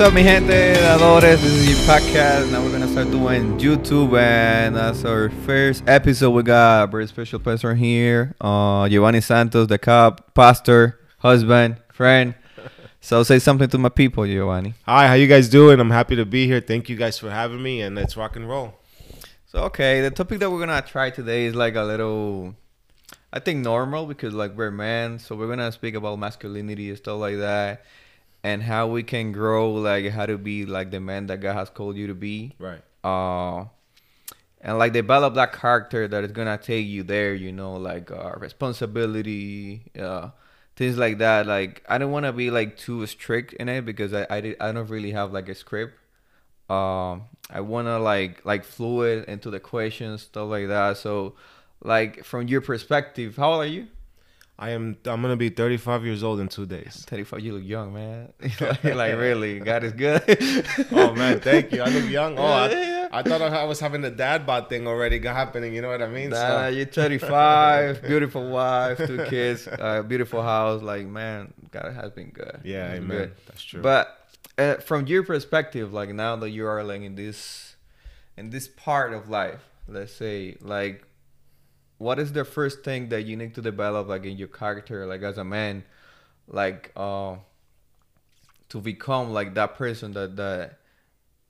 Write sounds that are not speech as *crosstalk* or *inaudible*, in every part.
what's up, mi gente? Dadores, this is your podcast. Now we're gonna start doing YouTube, and that's our first episode. We got a very special person here, uh, Giovanni Santos, the cop, pastor, husband, friend. *laughs* So say something to my people, Giovanni. Hi, how you guys doing? I'm happy to be here. Thank you guys for having me, and let's rock and roll. So okay, the topic that we're gonna try today is like a little, I think normal because like we're men, so we're gonna speak about masculinity and stuff like that, and how we can grow, like how to be like the man that God has called you to be. Right. uh and like develop that character that is gonna take you there you know like uh responsibility uh things like that like i don't want to be like too strict in it because i I, did, I don't really have like a script um i want to like like fluid into the questions stuff like that so like from your perspective how old are you I am. I'm gonna be 35 years old in two days. *laughs* 35 you look young man *laughs* like really god is good *laughs* Oh man, thank you. I look young. Oh, I, I thought I was having the dad bod thing already happening. You know what I mean? Nah, you're 35, beautiful wife, two kids, uh, beautiful house. Like, man, God has been good. yeah, amen. good. That's true. But uh, from your perspective, like now that you are like in this, in this part of life, let's say, like, what is the first thing that you need to develop, like in your character, like as a man, like, uh, to become like that person that that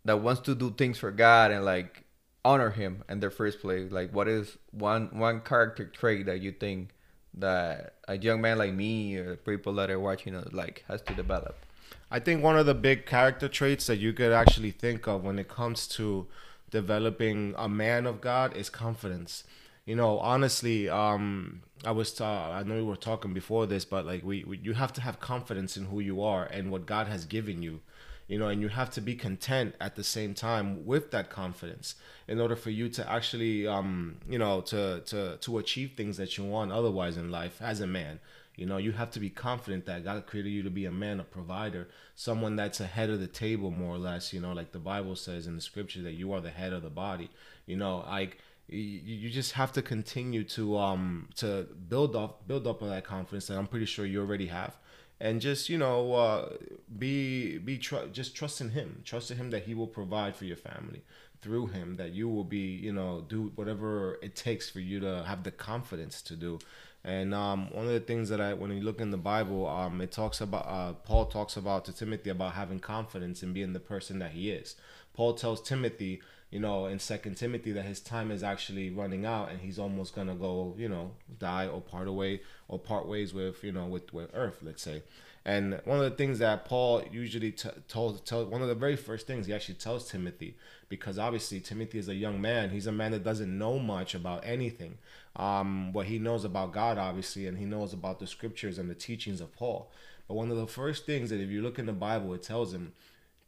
that wants to do things for God and like honor Him in the first place. Like, what is one one character trait that you think that a young man like me or people that are watching us like has to develop? I think one of the big character traits that you could actually think of when it comes to developing a man of God is confidence. You know, honestly, um, I was uh, I know we were talking before this, but like we, we you have to have confidence in who you are and what God has given you. You know, and you have to be content at the same time with that confidence in order for you to actually, um, you know, to to to achieve things that you want otherwise in life as a man. You know, you have to be confident that God created you to be a man, a provider, someone that's ahead of the table, more or less. You know, like the Bible says in the scripture that you are the head of the body. You know, like you, just have to continue to um to build up build up on that confidence that I'm pretty sure you already have, and just you know uh, be be tr- just trust in Him, trust in Him that He will provide for your family through Him, that you will be you know do whatever it takes for you to have the confidence to do. And um, one of the things that I, when you look in the Bible, um, it talks about uh, Paul talks about to Timothy about having confidence in being the person that he is. Paul tells Timothy, you know, in Second Timothy, that his time is actually running out and he's almost gonna go, you know, die or part away or part ways with, you know, with with Earth, let's say. And one of the things that Paul usually t- told, one of the very first things he actually tells Timothy, because obviously Timothy is a young man. He's a man that doesn't know much about anything. Um, what he knows about God, obviously, and he knows about the scriptures and the teachings of Paul. But one of the first things that if you look in the Bible, it tells him,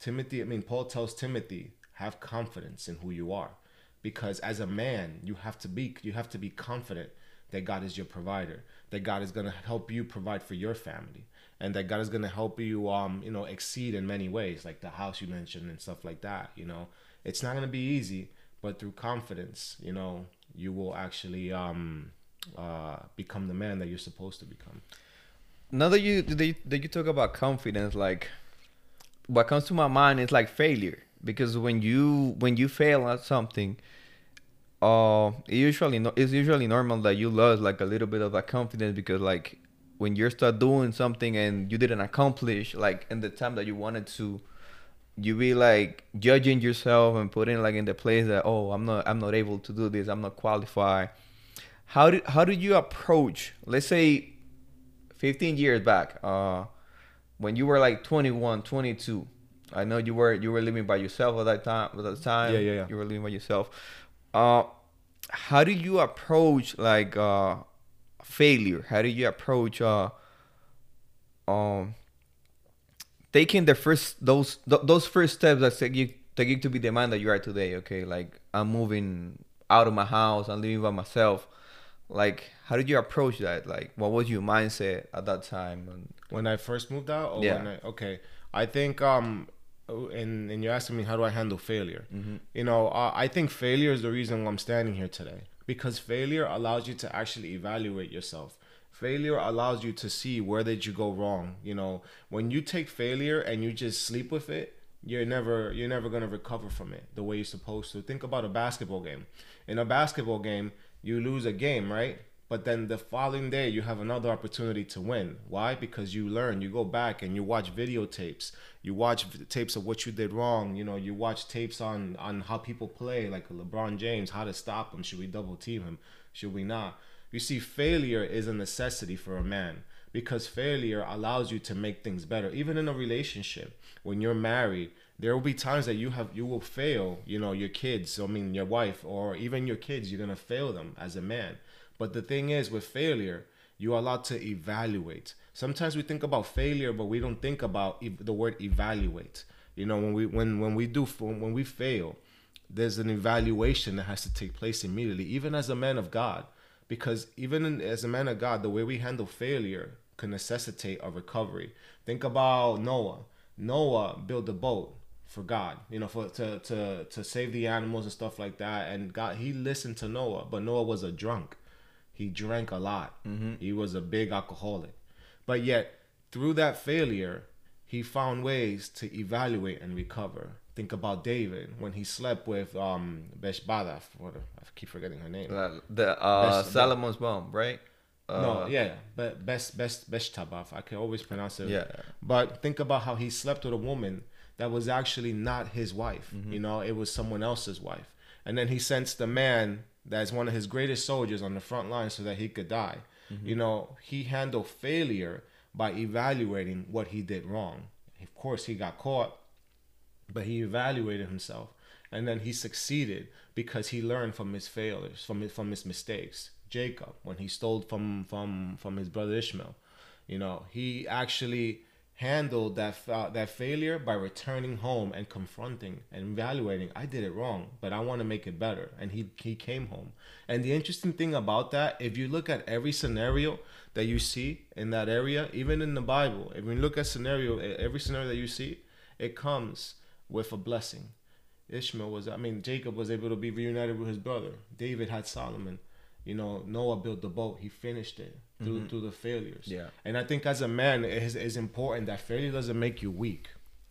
Timothy, I mean, Paul tells Timothy, have confidence in who you are. Because as a man, you have to be you have to be confident that God is your provider, that God is gonna help you provide for your family, and that God is gonna help you um, you know, exceed in many ways, like the house you mentioned and stuff like that. You know. It's not gonna be easy, but through confidence, you know, you will actually um uh become the man that you're supposed to become. Now that you that you, that you talk about confidence, like what comes to my mind is like failure because when you when you fail at something, uh, usually no, it's usually normal that you lose like a little bit of that confidence because like when you start doing something and you didn't accomplish like in the time that you wanted to, you be like judging yourself and putting like in the place that oh I'm not I'm not able to do this I'm not qualified. How did how did you approach let's say 15 years back uh when you were like 21 22 i know you were you were living by yourself at that time at that time. Yeah, yeah, yeah. you were living by yourself. Uh how do you approach like uh failure? How do you approach uh um taking the first those th- those first steps that take you take you to be the man that you are today okay? Like i'm moving out of my house i'm living by myself. Like how did you approach that? Like what was your mindset at that time? When I first moved out, or Yeah. when I, okay, I think um, and and you're asking me how do I handle failure? You know, uh, I think failure is the reason why I'm standing here today because failure allows you to actually evaluate yourself. Failure allows you to see where did you go wrong. You know, when you take failure and you just sleep with it, you're never you're never gonna recover from it the way you're supposed to. Think about a basketball game. In a basketball game, you lose a game, right? But then the following day, you have another opportunity to win. Why? Because you learn. You go back and you watch videotapes. You watch tapes of what you did wrong. You know, you watch tapes on on how people play, like LeBron James, how to stop him. Should we double team him? Should we not? You see, failure is a necessity for a man because failure allows you to make things better. Even in a relationship, when you're married, there will be times that you have you will fail. You know, your kids. I mean, your wife or even your kids. You're gonna fail them as a man but the thing is, with failure, you are allowed to evaluate. Sometimes we think about failure, but we don't think about the word evaluate. You know, when we when when we do when we fail, there's an evaluation that has to take place immediately, even as a man of God, because even in, as a man of God, the way we handle failure can necessitate a recovery. Think about Noah. Noah built a boat for God, you know, for to to to save the animals and stuff like that. And God, he listened to Noah, but Noah was a drunk. He drank a lot. Mm-hmm. He was a big alcoholic. But yet, through that failure, he found ways to evaluate and recover. Think about David when he slept with um Beshbada. What I keep forgetting her name. Uh, the uh, Besh, Solomon's mom, right? Uh, no, yeah, but best best best tabaf. I can always pronounce it. Yeah. But think about how he slept with a woman that was actually not his wife. Mm-hmm. You know, it was someone else's wife. And then he sensed the man that's one of his greatest soldiers on the front line so that he could die. Mm-hmm. You know, he handled failure by evaluating what he did wrong. Of course, he got caught, but he evaluated himself. And then he succeeded because he learned from his failures, from his, from his mistakes. Jacob, when he stole from, from, from his brother Ishmael, you know, he actually handled that that failure by returning home and confronting and evaluating I did it wrong but I want to make it better. And he he came home. And the interesting thing about that if you look at every scenario that you see in that area even in the Bible if you look at scenario every scenario that you see it comes with a blessing. Ishmael was I mean Jacob was able to be reunited with his brother. David had Solomon. You know Noah built the boat. He finished it through mm-hmm. through the failures. Yeah. And I think as a man, it is, it's important that failure doesn't make you weak.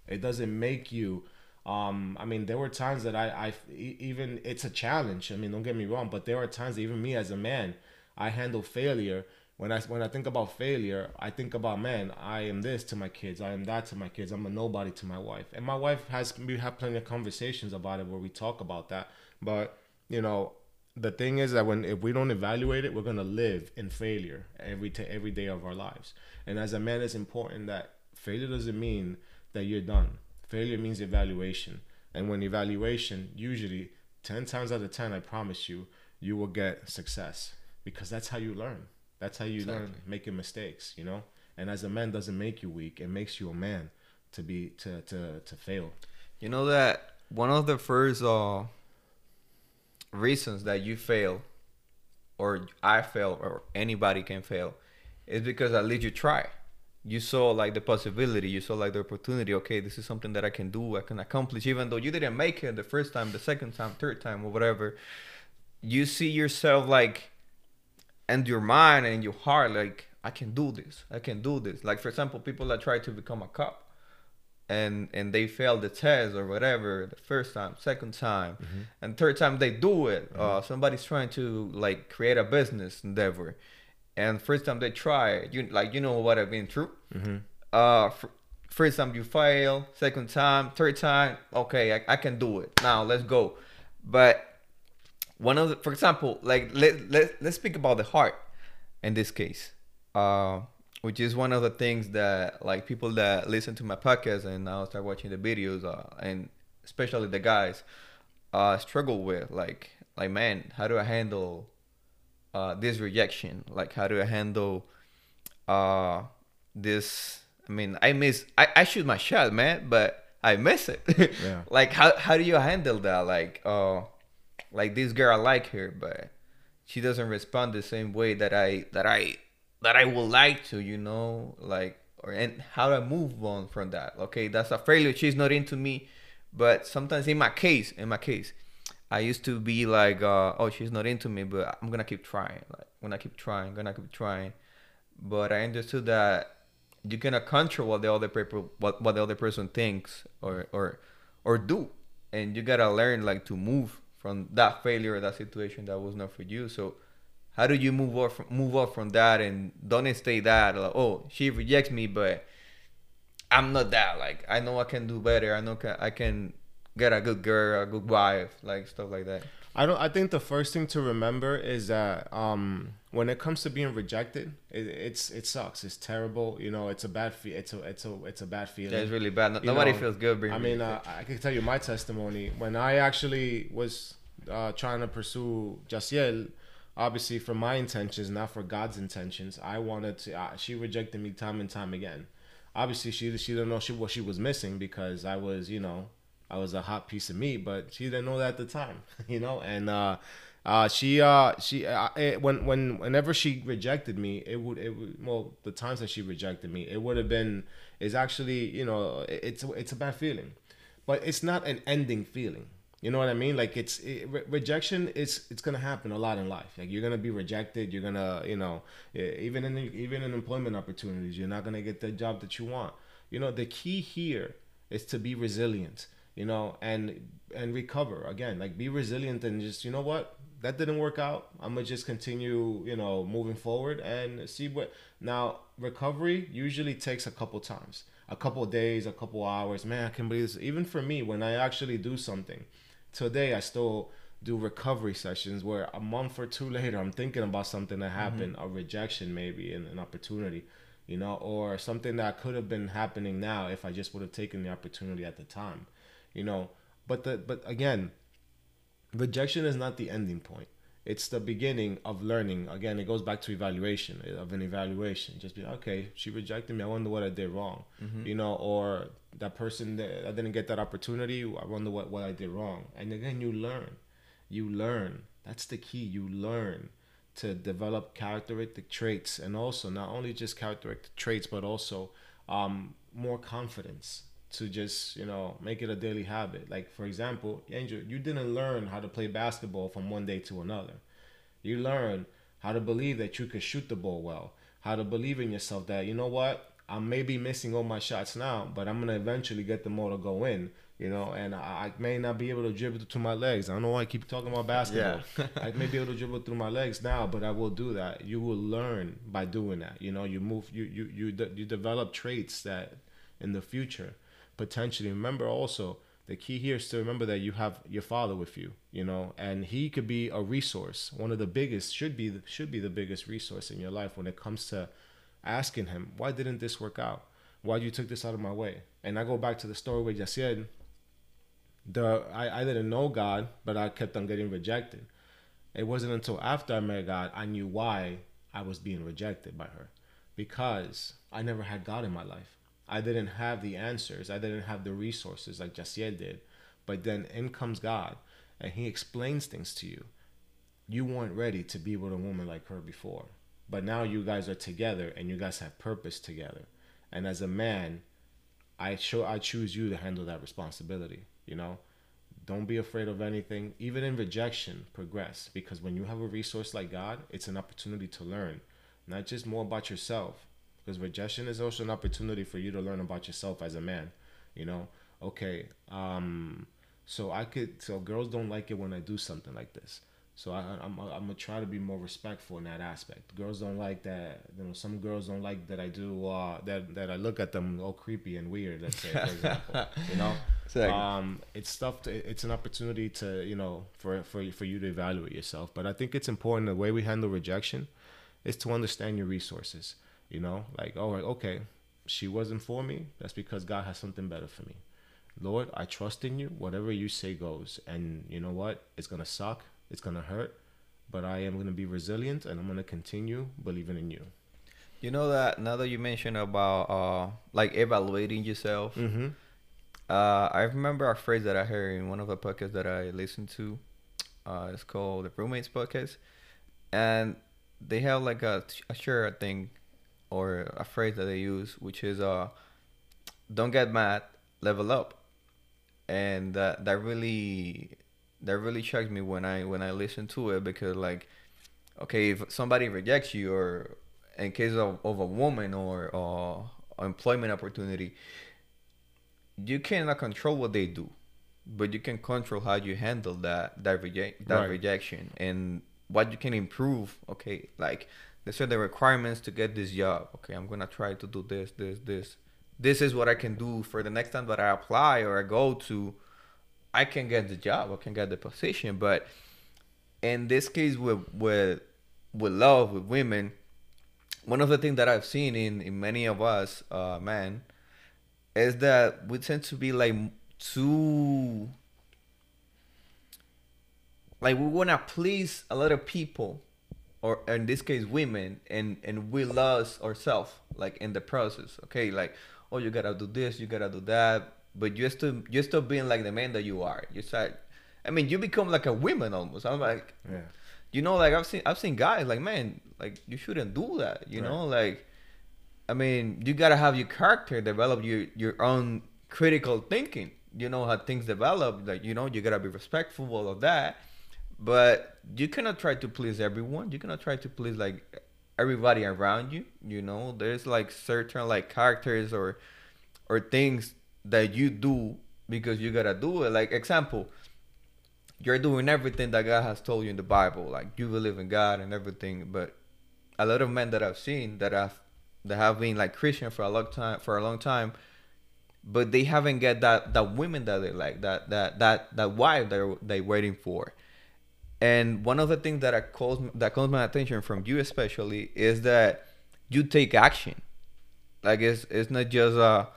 It doesn't make you. Um, I mean, there were times that I, I even it's a challenge. I mean, don't get me wrong, but there are times even me as a man, I handle failure. When I when I think about failure, I think about man. I am this to my kids. I am that to my kids. I'm a nobody to my wife. And my wife has we have plenty of conversations about it where we talk about that. But you know, the thing is that when if we don't evaluate it, we're gonna live in failure every t- every day of our lives. And as a man, it's important that failure doesn't mean that you're done. Failure means evaluation, and when evaluation, usually ten times out of ten, I promise you, you will get success because that's how you learn. That's how you exactly. learn making mistakes. You know, and as a man, doesn't make you weak. It makes you a man to be to to to fail. You know that one of the first uh reasons that you fail or I fail or anybody can fail is because at least you try. You saw like the possibility, you saw like the opportunity. Okay, this is something that I can do, I can accomplish, even though you didn't make it the first time, the second time, third time, or whatever. You see yourself like, and your mind and your heart, like, I can do this, I can do this. Like, for example, people that try to become a cop and and they fail the test or whatever the first time second time. Mm-hmm. and third time they do it. Mm-hmm. uh, somebody's trying to like create a business endeavor. And first time they try you like you know what i've been through? Mm-hmm. uh f- first time you fail second time third time okay I, I can do it. Now let's go. But one of the for example like let, let, let's speak about the heart in this case. Uh which is one of the things that like people that listen to my podcast and now start watching the videos uh, and especially the guys uh, struggle with like like man how do i handle uh, this rejection? Like how do i handle uh, this i mean i miss i, I shoot my shot man but i miss it. *laughs* Yeah. like how, how do you handle that? Like uh like this girl i like her but she doesn't respond the same way that i that i that I would like to, you know, like or and how to move on from that. Okay, that's a failure. She's not into me, but sometimes in my case, in my case, I used to be like, uh, oh, she's not into me, but I'm gonna keep trying. Like, when gonna keep trying, gonna keep trying. But I understood that you cannot control what the other people what, what the other person thinks or or or do and you gotta learn like to move from that failure that situation that was not for you so how do you move off from, move off from that and don't stay that like oh she rejects me but i'm not that like i know i can do better i know i can get a good girl a good wife like stuff like that I don't. I think the first thing to remember is that um, when it comes to being rejected, it, it's it sucks. It's terrible. You know, it's a bad fe- It's a it's a it's a bad feeling. yeah, it's really bad No- nobody know, feels good being I mean, uh, I can tell you my testimony when I actually was uh, trying to pursue Jaciel. Obviously, for my intentions, not for God's intentions. I wanted to. Uh, she rejected me time and time again. Obviously, she she didn't know she what she was missing because I was, you know, I was a hot piece of meat, but she didn't know that at the time, *laughs* you know. And uh, uh, she uh, she uh, it, when when whenever she rejected me, it would it would, well the times that she rejected me, it would have been is actually you know it- it's it's a bad feeling, but it's not an ending feeling. You know what I mean? Like it's it, re- rejection is it's gonna happen a lot in life. Like you're gonna be rejected. You're gonna you know even in even in employment opportunities, you're not gonna get the job that you want. You know the key here is to be resilient. You know and and recover again. Like be resilient and just you know what that didn't work out. I'm gonna just continue you know moving forward and see what now recovery usually takes a couple times a couple days, a couple hours. Man, I can believe this. Even for me, when I actually do something, today I still do recovery sessions where a month or two *laughs* later I'm thinking about something that mm-hmm. happened, a rejection maybe, and an opportunity, you know, or something that could have been happening now if I just would have taken the opportunity at the time, you know. But the but again, rejection is not the ending point it's the beginning of learning. Again it goes back to evaluation of an evaluation. Just be okay she rejected me. I wonder what i did wrong. You know or that person that i didn't get that opportunity i wonder what, what i did wrong. And again you learn. You learn. That's the key. You learn to develop characteristic traits and also not only just characteristic traits but also um, more confidence to just you know make it a daily habit. Like for example angel you didn't learn how to play basketball from one day to another. You learn how to believe that you could shoot the ball well how to believe in yourself that you know what? I may be missing all my shots now but i'm gonna eventually get them all to go in you know? And i, I may not be able to dribble to my legs. I don't know why i keep talking about basketball. Yeah. *laughs* i may be able to dribble through my legs now but i will do that. You will learn by doing that you know? You move you you you, de- you develop traits that in the future potentially. Remember also the key here is to remember that you have your father with you you know and he could be a resource. One of the biggest should be should be the biggest resource in your life when it comes to asking him why didn't this work out? Why you took this out of my way? And i go back to the story with Jaciel the I, I didn't know god but i kept on getting rejected. It wasn't until after i met god i knew why i was being rejected by her because i never had god in my life I didn't have the answers. I didn't have the resources like Jaciel did. But then in comes God and he explains things to you. You weren't ready to be with a woman like her before. But now you guys are together and you guys have purpose together. And as a man, I show I choose you to handle that responsibility, you know? Don't be afraid of anything. Even in rejection, progress. Because when you have a resource like God, it's an opportunity to learn. Not just more about yourself, because rejection is also an opportunity for you to learn about yourself as a man you know okay um so i could so girls don't like it when i do something like this so I, I'm, I'm gonna try to be more respectful in that aspect. Girls don't like that. You know, some girls don't like that I do uh, that. That I look at them all creepy and weird. Let's say, for example, you know. *laughs* Exactly. Um, it's stuff. To, it's an opportunity to you know for for for you to evaluate yourself. But I think it's important the way we handle rejection is to understand your resources. You know, like, all right, okay, she wasn't for me. That's because God has something better for me. Lord, I trust in you. Whatever you say goes. And you know what? It's going to suck. It's going to hurt. But I am going to be resilient and I'm going to continue believing in you. You know that now that you mentioned about uh like evaluating yourself, Mm-hmm. uh I remember a phrase that I heard in one of the podcasts that I listened to. Uh, it's called the Roommates Podcast, and they have like a a shirt thing or a phrase that they use, which is uh, "Don't get mad, level up," and that that really that really shocked me when I when I listened to it because like, okay, if somebody rejects you or in case of, of a woman or or employment opportunity you cannot control what they do but you can control how you handle that that reject that Right. rejection and what you can improve okay like these are the requirements to get this job. Okay i'm gonna try to do this this this. This is what i can do for the next time that i apply or i go to. I can get the job i can get the position but in this case with with with love with women one of the things that i've seen in in many of us uh men is that we tend to be like too like we want to please a lot of people or in this case women and and we lost ourselves like in the process okay? Like oh you gotta do this you gotta do that but you still you still being like the man that you are. You start i mean you become like a woman almost. I'm like Yeah. you know like i've seen i've seen guys like man like you shouldn't do that you Right. know? Like i mean you gotta have your character develop your your own critical thinking. You know how things develop like you know you gotta be respectful all of that but you cannot try to please everyone you cannot try to please like everybody around you you know there's like certain like characters or or things that you do because you gotta do it like example you're doing everything that God has told you in the Bible. Like you believe in God and everything, but a lot of men that I've seen that have that have been like Christian for a long time for a long time, but they haven't get that that women that they like that that that that wife they're they waiting for. And one of the things that I calls that calls my attention from you especially is that you take action. Like it's it's not just uh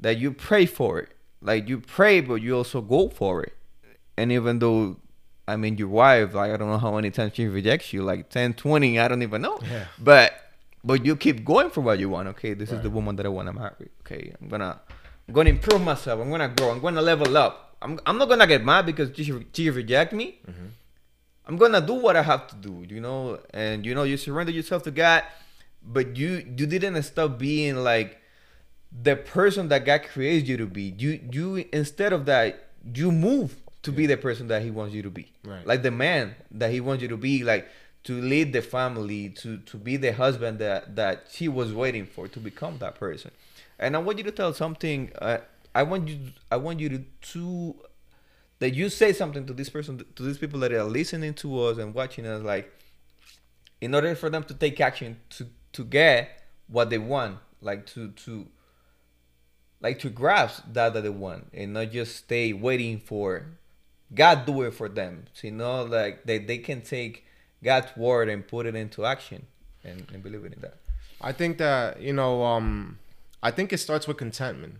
that you pray for it. Like you pray, but you also go for it. And even though, I mean, your wife, like I don't know how many times she rejects you, like 10, 20, I don't even know. Yeah. But but you keep going for what you want. Okay, this is the woman that I want to marry. Okay, I'm gonna I'm gonna improve myself. I'm gonna grow. I'm gonna level up. I'm I'm not gonna get mad because she she reject me. I'm gonna do what I have to do, you know, and you know you surrender yourself to God, but you you didn't stop being like the person that God created you to be. You you instead of that you move to be the person that He wants you to be, Right. like the man that He wants you to be, like to lead the family, to to be the husband that that she was waiting for to become that person. And I want you to tell something. Uh, I want you I want you to to that you say something to this person to these people that are listening to us and watching us like in order for them to take action to to get what they want like to to like to grasp that that they want and not just stay waiting for god do it for them so you know like they, they can take god's word and put it into action and, and believe in that I think that you know, um, I think it starts with contentment.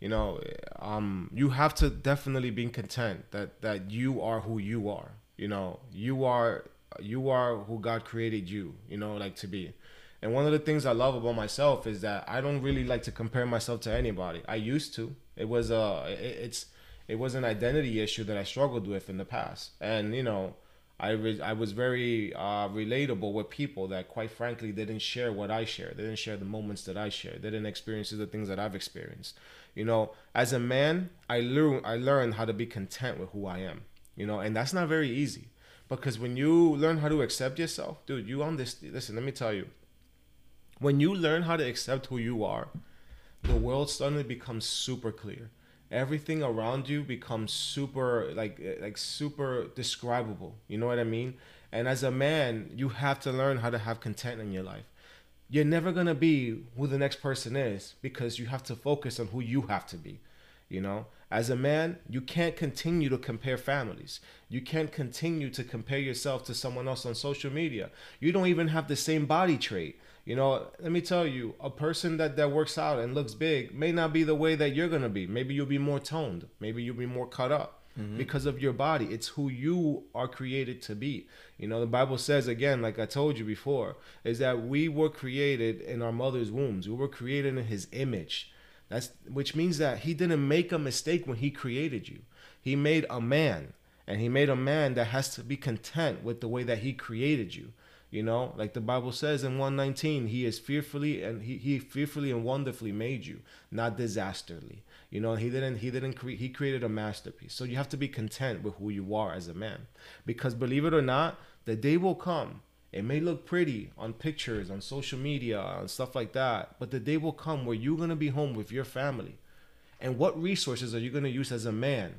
You know, um, you have to definitely be content that that you are who you are. You know, you are you are who God created you. You know, like to be. And one of the things I love about myself is that I don't really like to compare myself to anybody. I used to. It was a it, it's it was an identity issue that I struggled with in the past. And you know, I re- I was very uh, relatable with people that, quite frankly, didn't share what I share. They didn't share the moments that I share. They didn't experience the things that I've experienced. You know, as a man, I learn I learned how to be content with who I am. You know, and that's not very easy because when you learn how to accept yourself, dude, you understand. Listen, let me tell you. When you learn how to accept who you are, the world suddenly becomes super clear everything around you becomes super like eh, like super describable you know what i mean and as a man you have to learn how to have content in your life you're never going to be who the next person is because you have to focus on who you have to be you know? As a man you can't continue to compare families. You can't continue to compare yourself to someone else on social media. You don't even have the same body trait. You know, let me tell you, a person that that works out and looks big may not be the way that you're gonna be. Maybe you'll be more toned. Maybe you'll be more cut up Mm-hmm. because of your body. It's who you are created to be. You know, the Bible says again, like I told you before, is that we were created in our mother's wombs. We were created in His image. That's which means that He didn't make a mistake when He created you. He made a man, and He made a man that has to be content with the way that He created you. You know, like the Bible says in 119, he is fearfully and he, he fearfully and wonderfully made you, not disasterly. You know, he didn't he didn't create he created a masterpiece. So you have to be content with who you are as a man. Because believe it or not, the day will come It may look pretty on pictures, on social media, and stuff like that, but the day will come where you're gonna be home with your family. And what resources are you gonna use as a man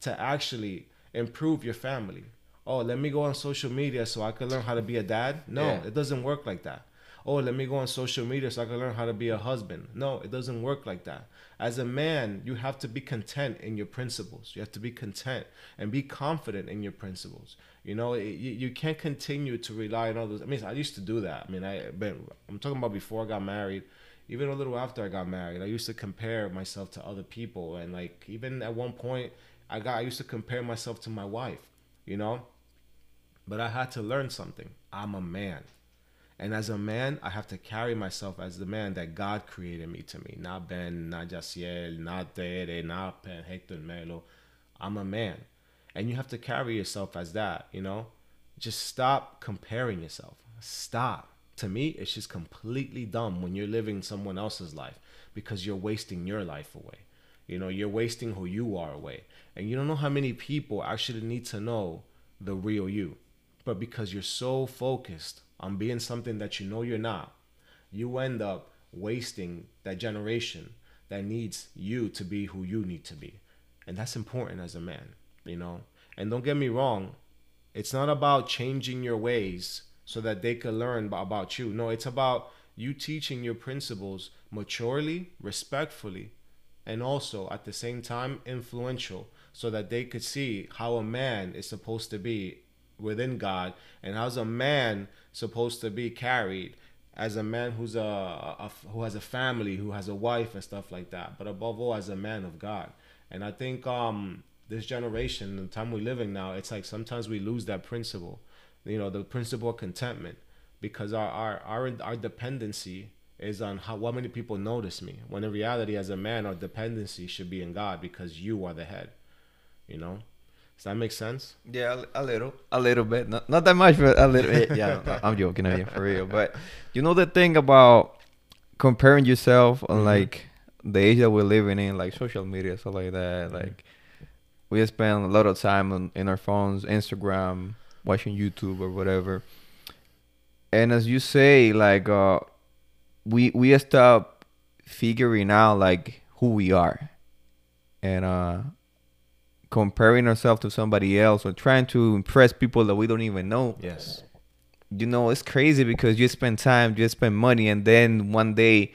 to actually improve your family? Oh, let me go on social media so I can learn how to be a dad? No, Yeah. it doesn't work like that. Oh, let me go on social media so I can learn how to be a husband. No, it doesn't work like that. As a man, you have to be content in your principles. You have to be content and be confident in your principles. You know, it, you, can't continue to rely on others. I mean, I used to do that. I mean, I but I'm talking about before I got married, even a little after I got married. I used to compare myself to other people, and like even at one point, I got I used to compare myself to my wife. You know, but I had to learn something. I'm a man. And as a man, I have to carry myself as the man that God created me to me. Not Ben, not Jaciel, not Tere, not Pen, Hector Melo. I'm a man. And you have to carry yourself as that, you know? Just stop comparing yourself. Stop. To me, it's just completely dumb when you're living someone else's life because you're wasting your life away. You know, you're wasting who you are away. And you don't know how many people actually need to know the real you. But because you're so focused on being something that you know you're not, you end up wasting that generation that needs you to be who you need to be. And that's important as a man, you know? And don't get me wrong, it's not about changing your ways so that they could learn about you. No, it's about you teaching your principles maturely, respectfully, and also at the same time influential so that they could see how a man is supposed to be within God and how's a man supposed to be carried as a man who's a, a who has a family, who has a wife and stuff like that, but above all as a man of God. And I think um this generation, the time we're living now, it's like sometimes we lose that principle. You know, the principle of contentment because our our our, our dependency is on how what many people notice me. When in reality as a man our dependency should be in God because you are the head. You know? Does that make sense? Yeah, a, little, a little bit. Not, not that much, but a little bit. Yeah, *laughs* no, I'm joking, I mean, for real. But you know the thing about comparing yourself on Mhm. like the age that we're living in, like social media, stuff like that. Mhm. Like we spend a lot of time on in our phones, Instagram, watching YouTube or whatever. And as you say, like uh, we we stop figuring out like who we are, and uh, comparing ourselves to somebody else or trying to impress people that we don't even know. Yes. You know, it's crazy because you spend time, you spend money, and then one day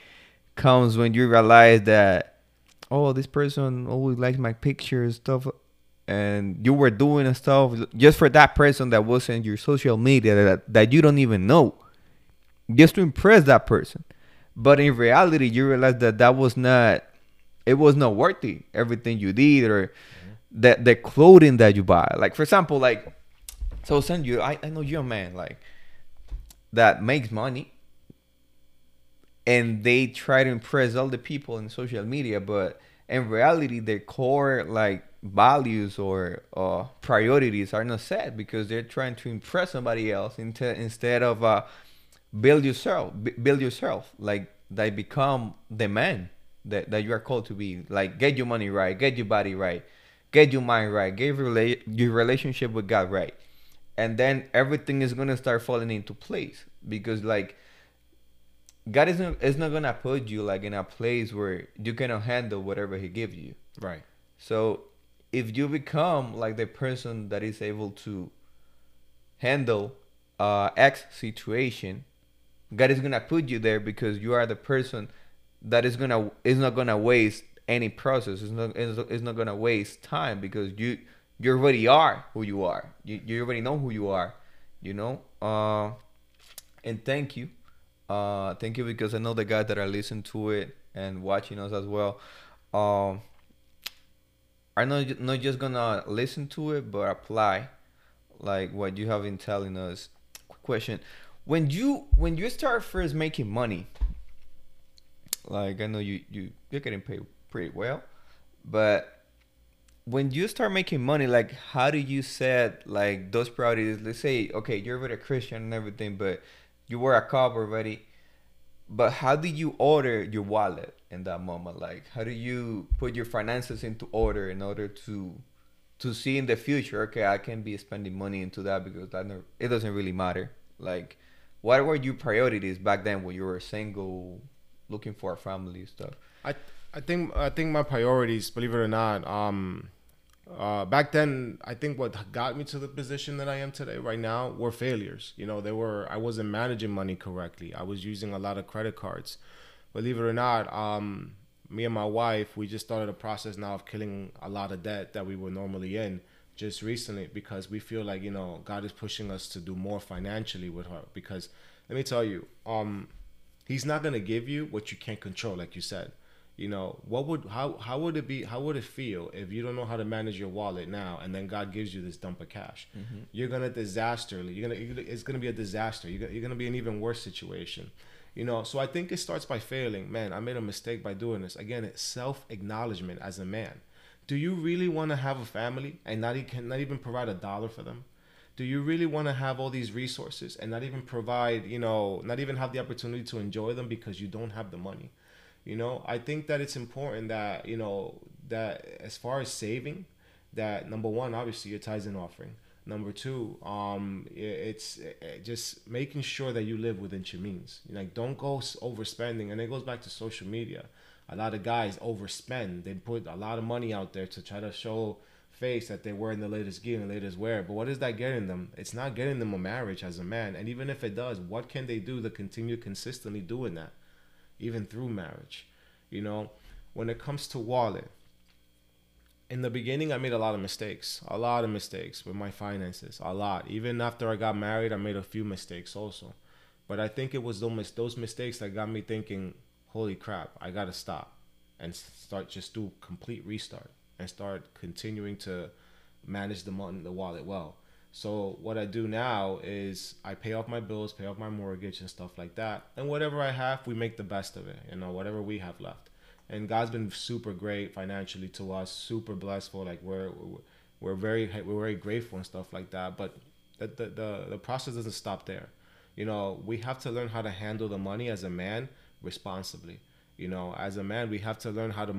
comes when you realize that, oh, this person always likes my pictures, stuff, and you were doing stuff just for that person that was in your social media that, that you don't even know, just to impress that person. But in reality, you realize that that was not, it was not worthy. Everything you did or the the clothing that you buy. Like for example, like so send you. I, I know you're a man like that makes money, and they try to impress all the people in social media, but in reality, their core like values or uh, priorities are not set because they're trying to impress somebody else instead of uh, build yourself, build yourself. Like they become the man that, that you are called to be. Like get your money right, get your body right, get your mind right, get your, rela- your relationship with God right, and then everything is gonna start falling into place because like God is not, is not gonna put you like in a place where you cannot handle whatever He gives you. Right. So if you become like the person that is able to handle uh X situation, God is gonna put you there because you are the person that is gonna is not gonna waste any process. It's not it's not gonna waste time because you you already are who you are. You you already know who you are. You know. Uh, and thank you, uh, thank you because I know the guys that are listening to it and watching us as well. Um, are not not just gonna listen to it but apply like what you have been telling us quick question when you when you start first making money like i know you you you're getting paid pretty well. But when you start making money like how do you set like those priorities? Let's say okay you're already a christian and everything but you were a cop already. But how do you order your wallet in that moment? Like how do you put your finances into order in order to to see in the future okay i can be spending money into that because that never, it doesn't really matter. Like, what were your priorities back then when you were single, looking for a family stuff? I I think I think my priorities, believe it or not, um, uh, back then I think what got me to the position that I am today, right now, were failures. You know, they were I wasn't managing money correctly. I was using a lot of credit cards. Believe it or not, um, me and my wife, we just started a process now of killing a lot of debt that we were normally in just recently because we feel like you know God is pushing us to do more financially with her. Because let me tell you, um, He's not gonna give you what you can't control, like you said you know what would how how would it be how would it feel if you don't know how to manage your wallet now and then god gives you this dump of cash? Mm-hmm. you're gonna disaster you're gonna it's gonna be a disaster. You're gonna, you're gonna be an even worse situation. You know so i think it starts by failing. Man i made a mistake by doing this. Again it's self-acknowledgement as a man. Do you really want to have a family and not even not even provide a dollar for them? Do you really want to have all these resources and not even provide you know not even have the opportunity to enjoy them because you don't have the money you know, I think that it's important that, you know, that as far as saving, that number one, obviously your tithes and offering. Number two, um, it's just making sure that you live within your means. Like, don't go overspending. And it goes back to social media. A lot of guys overspend. They put a lot of money out there to try to show face that they're wearing the latest gear and the latest wear. But what is that getting them? It's not getting them a marriage as a man. And even if it does, what can they do to continue consistently doing that? Even through marriage. You know, when it comes to wallet, in the beginning, I made a lot of mistakes, a lot of mistakes with my finances, a lot. Even after I got married, I made a few mistakes also. But I think it was those mistakes that got me thinking, "Holy crap, I gotta stop," and start just do complete restart and start continuing to manage the money, the wallet well. So what I do now is I pay off my bills, pay off my mortgage and stuff like that. And whatever I have, we make the best of it, you know, whatever we have left. And God's been super great financially to us, super blessful. Like we're we're very we're very grateful and stuff like that. But the the the, the process doesn't stop there. You know, we have to learn how to handle the money as a man responsibly. You know, as a man, we have to learn how to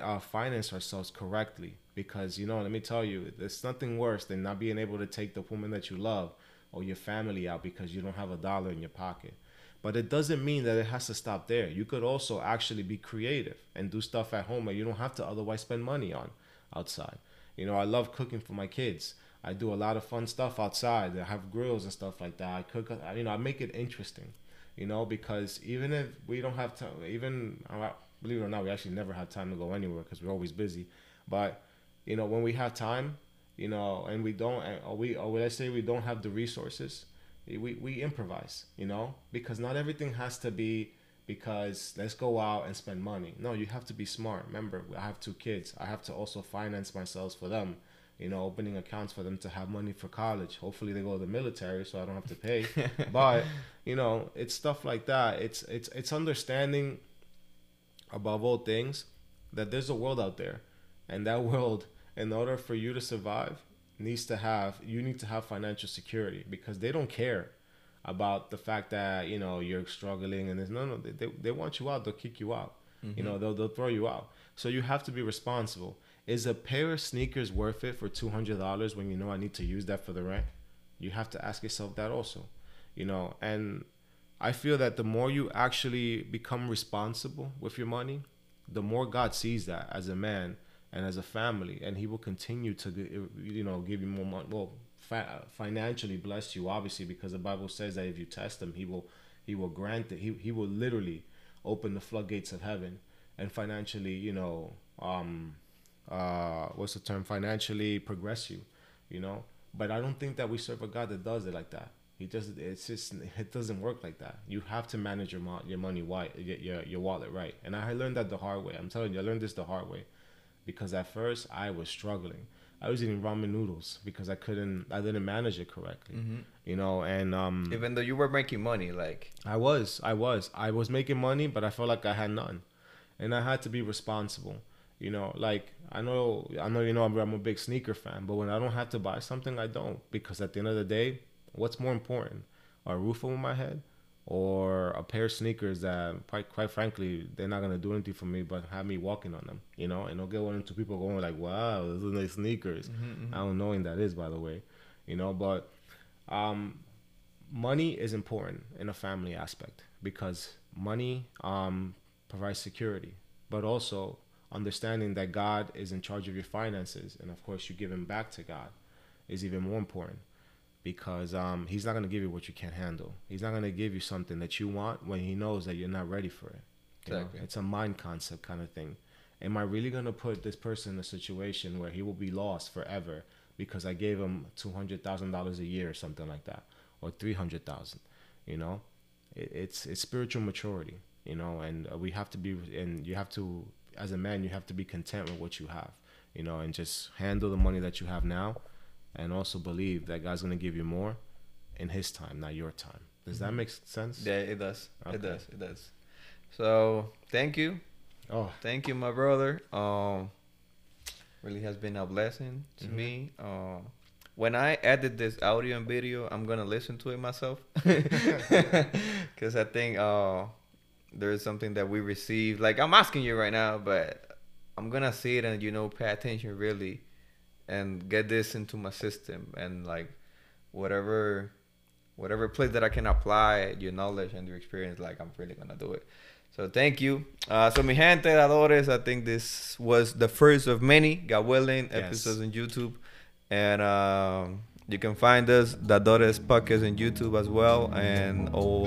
uh, finance ourselves correctly. Because you know let me tell you there's nothing worse than not being able to take the woman that you love or your family out because you don't have a dollar in your pocket. But it doesn't mean that it has to stop there. You could also actually be creative and do stuff at home that you don't have to otherwise spend money on outside. You know i love cooking for my kids. I do a lot of fun stuff outside. I have grills and stuff like that. I cook you know i make it interesting you know because even if we don't have time even uh, believe it or not we actually never have time to go anywhere because we're always busy but you know, when we have time, you know, and we don't, or we, or let's say we don't have the resources, eh, we, we improvise, you know, because not everything has to be because let's go out and spend money. No, you have to be smart. Remember, I have two kids. I have to also finance myself for them, you know, opening accounts for them to have money for college. Hopefully they go to the military so I don't have to pay. *laughs* but, you know, it's stuff like that. It's it's it's understanding above all things that there's a world out there and that world in order for you to survive needs to have you need to have financial security because they don't care about the fact that you know you're struggling and there's no no they, they want you out they'll kick you out mm-hmm. you know they'll, they'll throw you out so you have to be responsible is a pair of sneakers worth it for $200 when you know i need to use that for the rent you have to ask yourself that also you know and i feel that the more you actually become responsible with your money the more god sees that as a man and as a family, and He will continue to, you know, give you more money. Well, financially bless you, obviously, because the Bible says that if you test Him, He will, He will grant it. He He will literally open the floodgates of heaven, and financially, you know, um, uh, what's the term? Financially progress you, you know. But I don't think that we serve a God that does it like that. He just it's just it doesn't work like that. You have to manage your mo- your money right, your your wallet right. And I learned that the hard way. I'm telling you, I learned this the hard way because at first I was struggling. I was eating ramen noodles because I couldn't, I didn't manage it correctly, mm-hmm. you know. And um, even though you were making money, like I was, I was, I was making money, but I felt like I had none, and I had to be responsible, you know. Like I know, I know, you know, I'm, I'm a big sneaker fan, but when I don't have to buy something, I don't because at the end of the day, what's more important, a roof over my head or a pair of sneakers that quite, quite frankly they're not gonna do anything for me but have me walking on them you know and i'll get one or two people going like wow those are nice sneakers mm-hmm, mm-hmm. i don't know when that is by the way you know but um money is important in a family aspect because money um, provides security, but also understanding that God is in charge of your finances, and of course you giving back to God, is even more important because um, He's not going to give you what you can't handle. He's not going to give you something that you want when He knows that you're not ready for it. Exactly. know? It's a mind concept kind of thing. Am I really going to put this person in a situation where he will be lost forever because I gave him two hundred thousand dollars a year or something like that, or three hundred thousand? You know, it, it's it's spiritual maturity. You know, and we have to be, and you have to, as a man, you have to be content with what you have. You know, and just handle the money that you have now, and also believe that God's going to give you more in His time, not your time. Does that make sense? Yeah, it does. Okay. It does. It does. So thank you, Oh, thank you, my brother. Um, really has been a blessing to Mhm. me. Uh, when I edit this audio and video, I'm gonna listen to it myself *laughs* *laughs* because I think uh, there is something that we receive. Like I'm asking you right now, but I'm gonna see it and you know pay attention really, and get this into my system and like whatever whatever place that I can apply your knowledge and your experience, like I'm really gonna do it. So thank you. Uh, so mi gente, adores, I think this was the first of many, God willing, Yes. episodes on YouTube. And um, you can find us, Dadores Podcast on YouTube as well, and all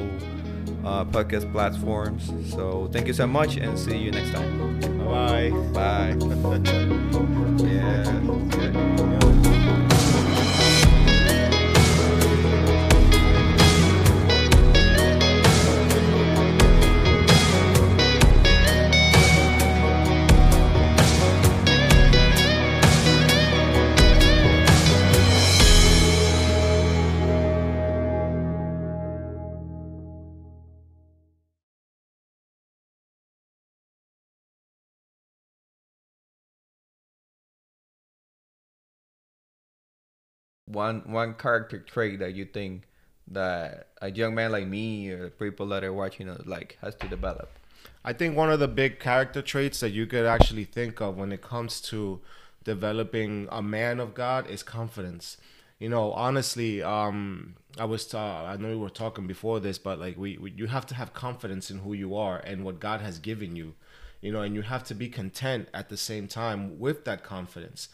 uh, podcast platforms. So thank you so much, and see you next time. bye Bye. *laughs* one one character trait that you think that a young man like me or people that are watching us like has to develop I think one of the big character traits that you could actually think of when it comes to developing a man of God is confidence. You know, honestly, um, I was ta- I know we were talking before this, but like we, we you have to have confidence in who you are and what God has given you. You know, and you have to be content at the same time with that confidence.